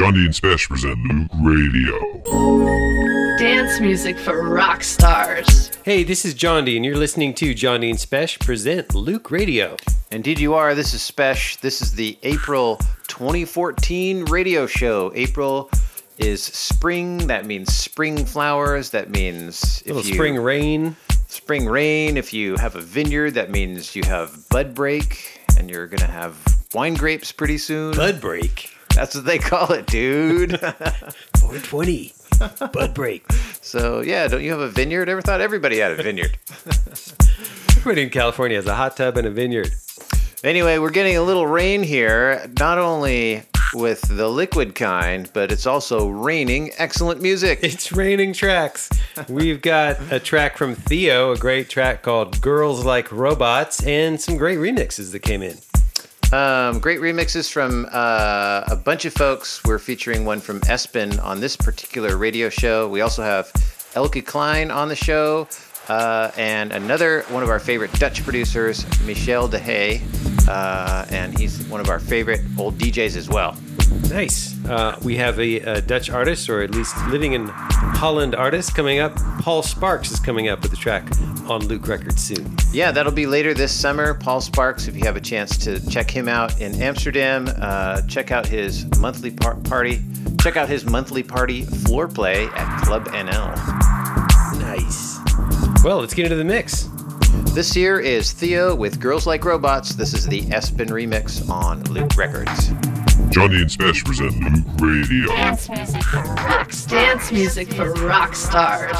Jondi and Spesh present Loöq Radio. Dance music for rock stars. Hey, this is Jondi, and you're listening to Jondi and Spesh present Loöq Radio. Indeed, you are. This is Spesh. This is the April 2014 radio show. April is spring. That means spring flowers. That means A little you, spring rain. spring rain. If you have a vineyard, that means you have bud break, and you're gonna have wine grapes pretty soon. Bud break. That's what they call it, dude. 420. Bud break. so yeah, don't you have a vineyard? Ever thought everybody had a vineyard? Everybody in California has a hot tub and a vineyard. Anyway, we're getting a little rain here, not only with the liquid kind, but it's also raining excellent music. It's raining tracks. We've got a track from Theo, a great track called Girls Like Robots, and some great remixes that came in. Um, great remixes from uh, a bunch of folks. We're featuring one from Espen on this particular radio show. We also have Elke Kleijn on the show, uh, and another one of our favorite Dutch producers, Michel de Hey, uh, and he's one of our favorite old DJs as well. Nice. Uh, we have a, a Dutch artist, or at least living in Holland artist, coming up. Paul Sparks is coming up with a track on Loöq Records soon. Yeah, that'll be later this summer. Paul Sparks, if you have a chance to check him out in Amsterdam, uh, check out his monthly par- party. Check out his monthly party floor play at Club NL. Nice. Well, let's get into the mix. This here is Theo with Girls Like Robots. This is the Espen remix on Loöq Records. Jondi and Spesh present Loöq Radio. Dance music for. Dance music for rock stars.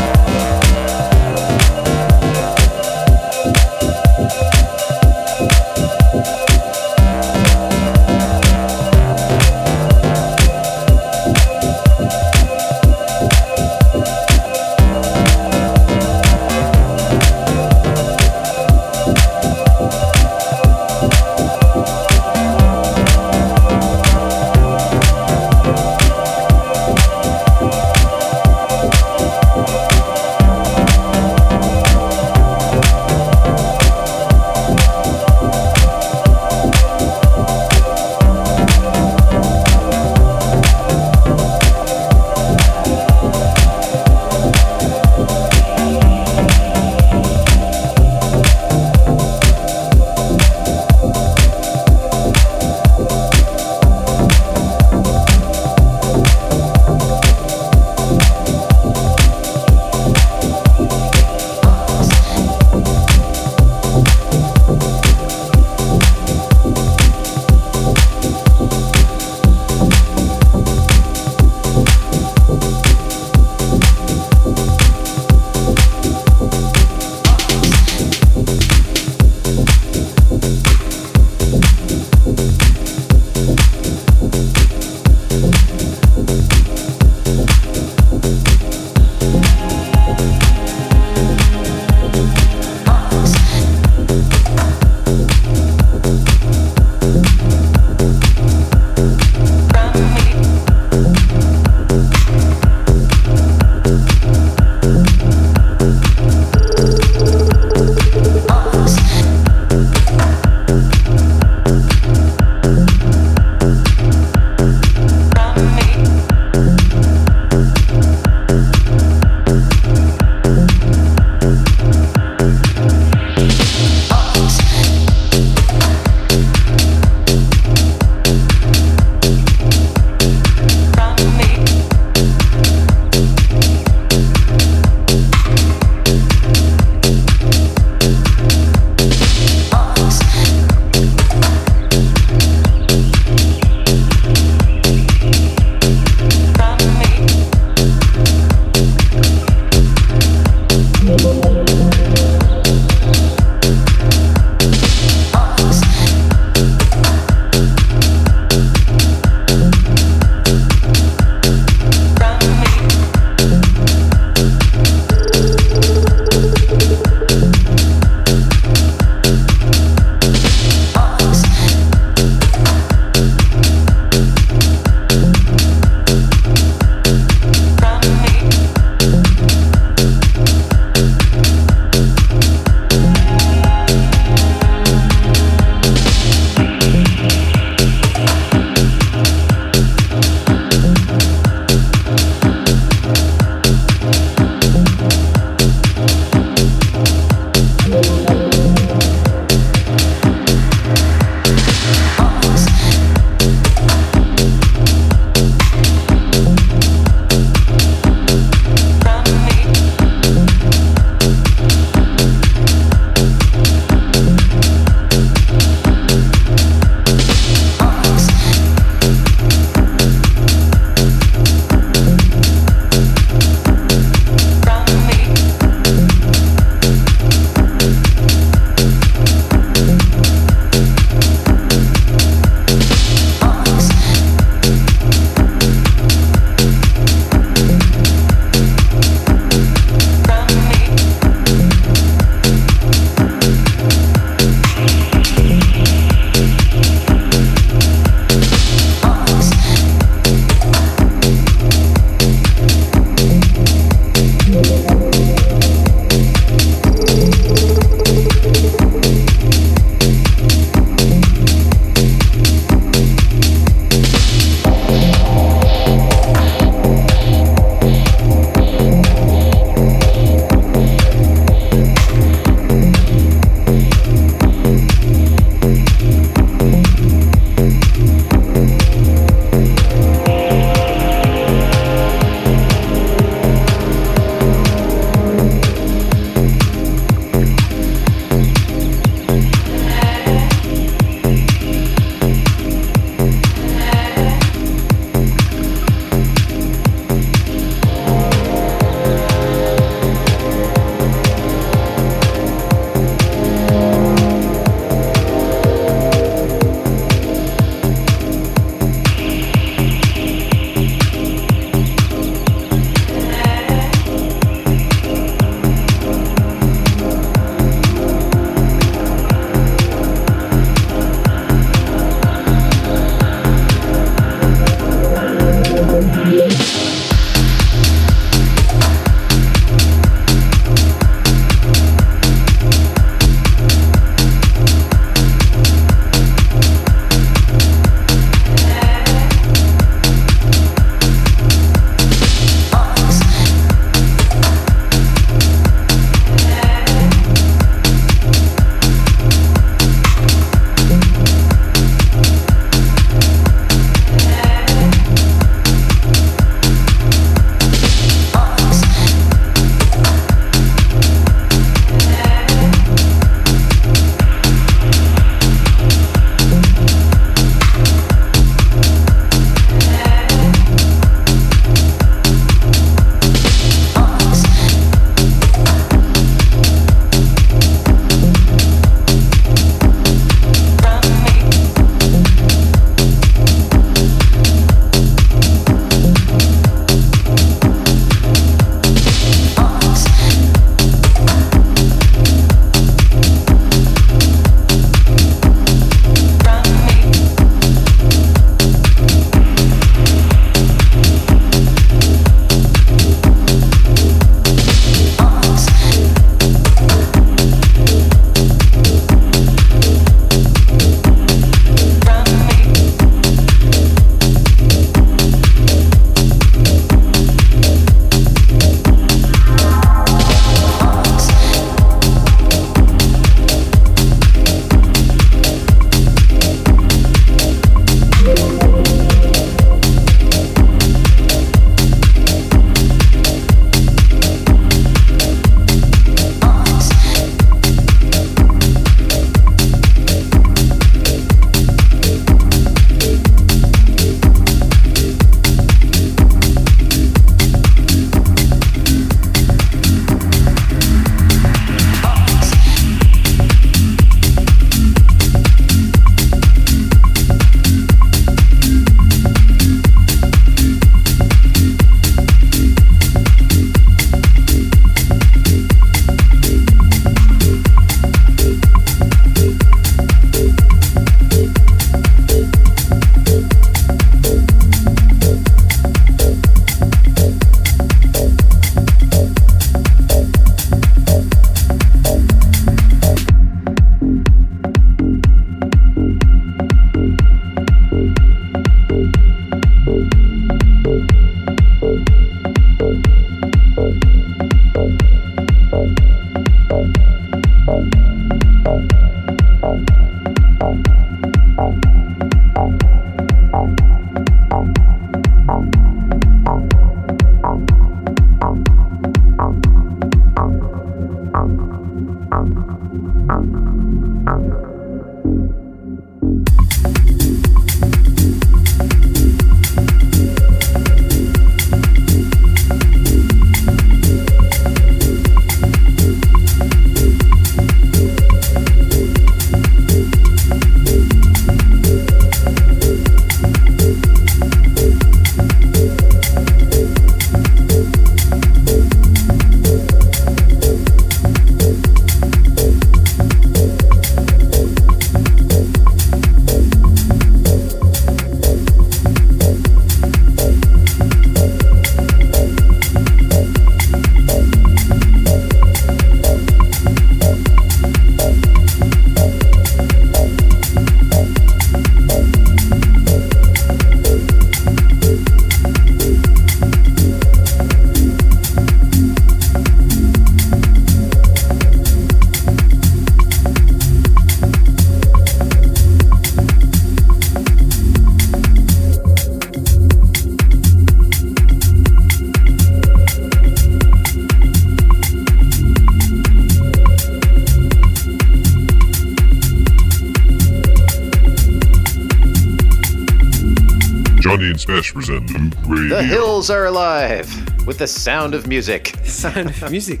Jondi and present Loöq Radio. The hills are alive with the sound of music. Sound of music.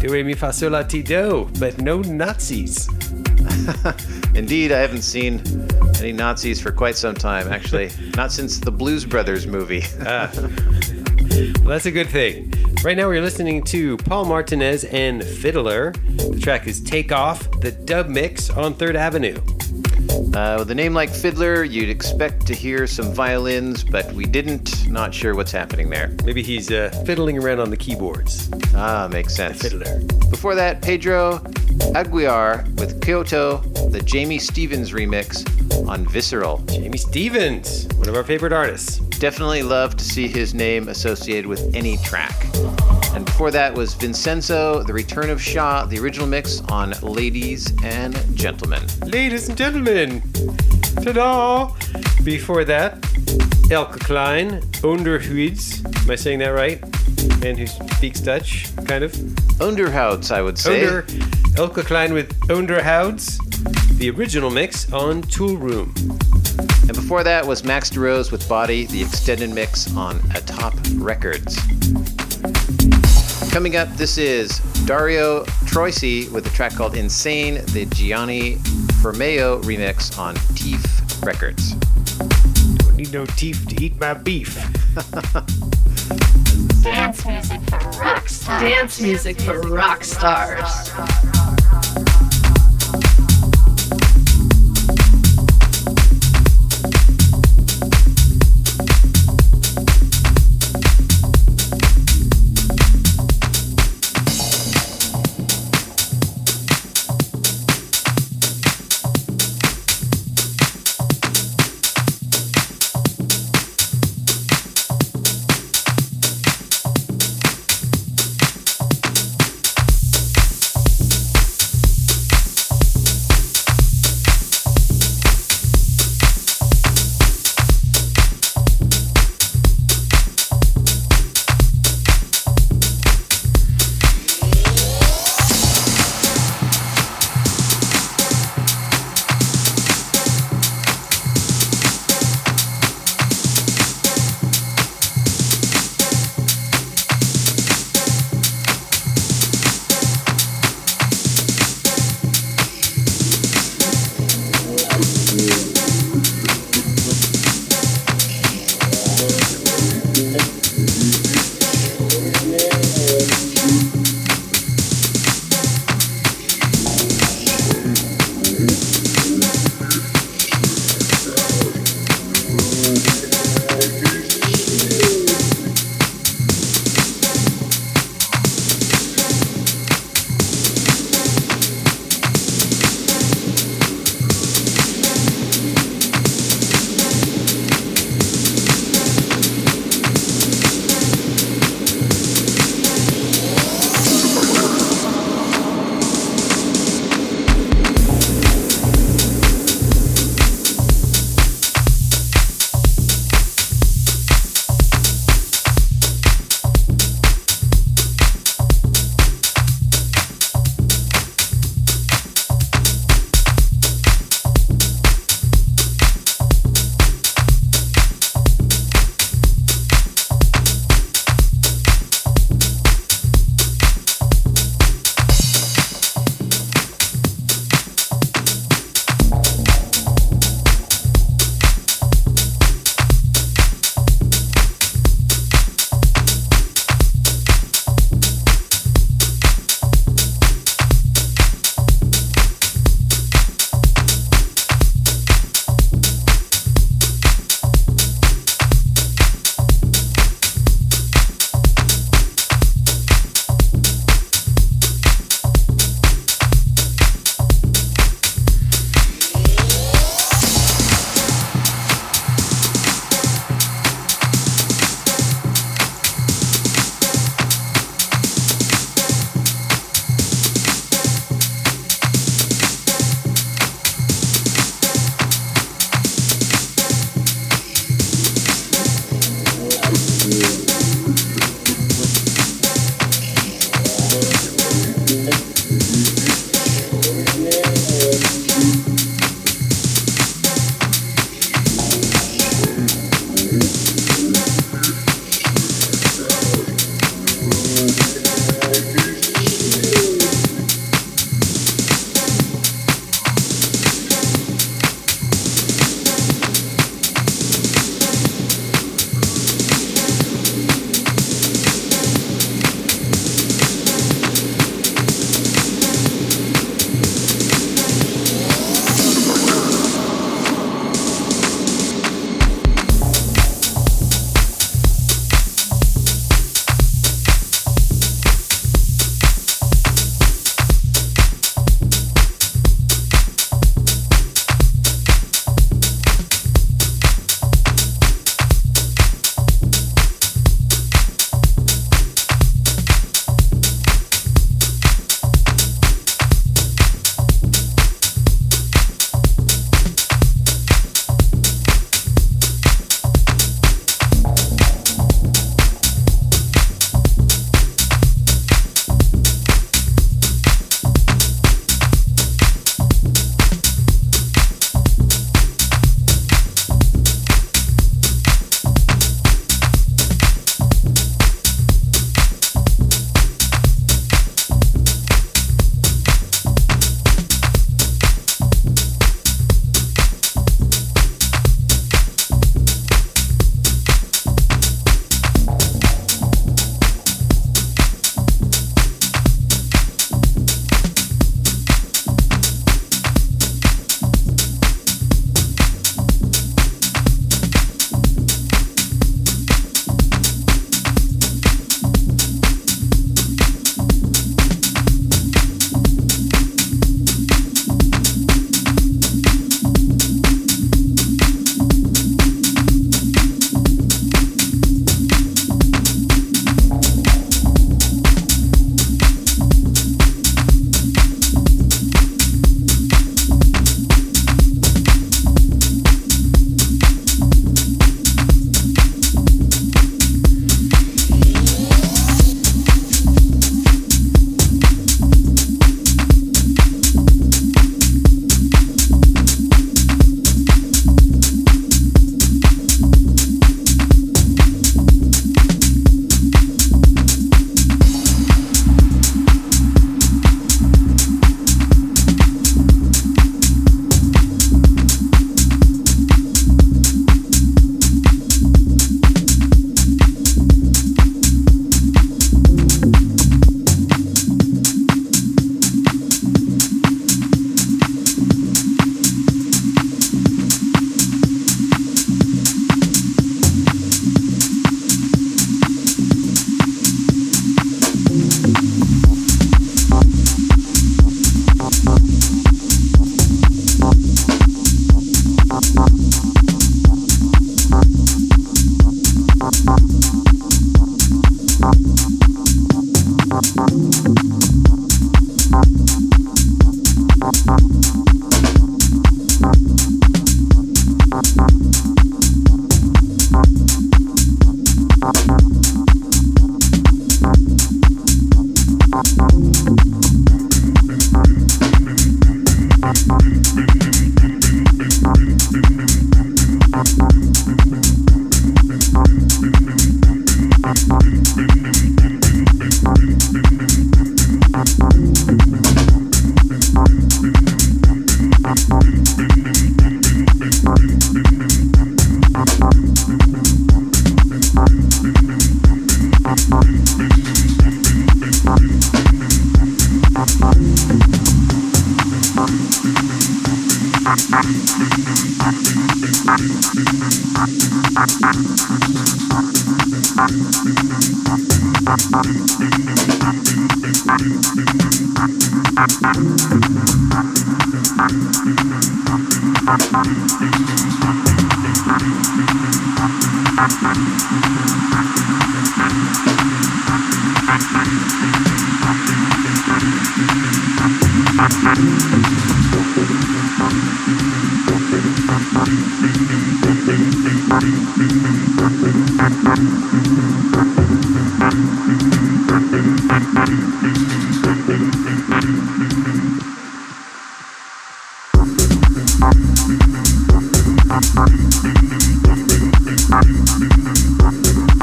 Do re mi fa sol la ti do, but no Nazis. Indeed, I haven't seen any Nazis for quite some time, actually. Not since the Blues Brothers movie. Ah. Well, that's a good thing. Right now, we're listening to Paul Martinez and Fiddler. The track is Take Off, the dub mix on Third Avenue. Uh, with a name like Fiddler, you'd expect to hear some violins, but we didn't. Not sure what's happening there. Maybe he's uh, fiddling around on the keyboards. Ah, makes sense. Fiddler. Before that, Pedro Aguiar with Kyoto, the Jamie Stevens remix on Visceral. Jamie Stevens, one of our favorite artists. Definitely love to see his name associated with any track. And before that was Vincenzo, The Return of Shaw, the original mix on Ladies and Gentlemen. Ladies and gentlemen, ta-da! Before that, Elke Kleijn, Onderhuids. Am I saying that right? Man who speaks Dutch, kind of. Underhouts, I would say. Onder, Elke Kleijn with Onderhouds, the original mix on Toolroom. And before that was Max DeRose with Body, the extended mix on Atop Records. Coming up, this is Dario Troisi with a track called Insane, the Gianni Firmaio remix on Teef Records. Don't need no teeth to eat my beef. Dance music for rock stars. Dance music for rock stars.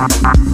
Bye.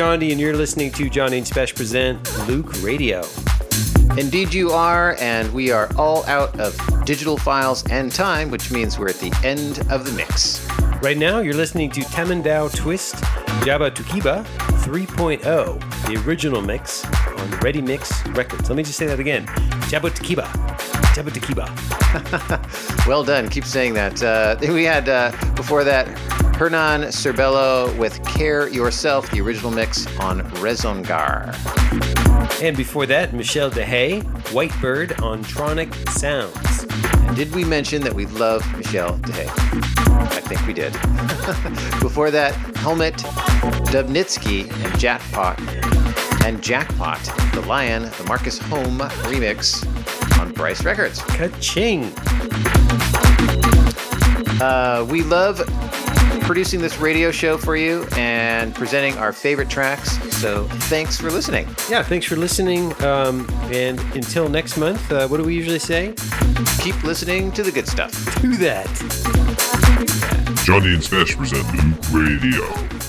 Is Jondi, and you're listening to Jondi and Spesh present Loöq Radio. Indeed, you are, and we are all out of digital files and time, which means we're at the end of the mix. Right now, you're listening to Tamandao Twist Jabba Tukiba 3.0, the original mix on Ready Mix Records. Let me just say that again Jabba Tukiba. Jabba Tukiba. Well done. Keep saying that. Uh, we had uh, before that Hernan Cerbello with Care Yourself, the original mix on Rezongar. And before that, Michel de Hey, Whitebird on Tronic Sounds. And did we mention that we love Michel de Hey? I think we did. before that, Helmut Dubnitzky and Jackpot and Jackpot, the Lion, the Markus Homm remix on Bryce Records. Ka-ching! Uh, we love producing this radio show for you and presenting our favorite tracks. So thanks for listening. Yeah, thanks for listening. Um, and until next month, uh, what do we usually say? Keep listening to the good stuff. Do that. Jondi and Spesh present Loöq Radio.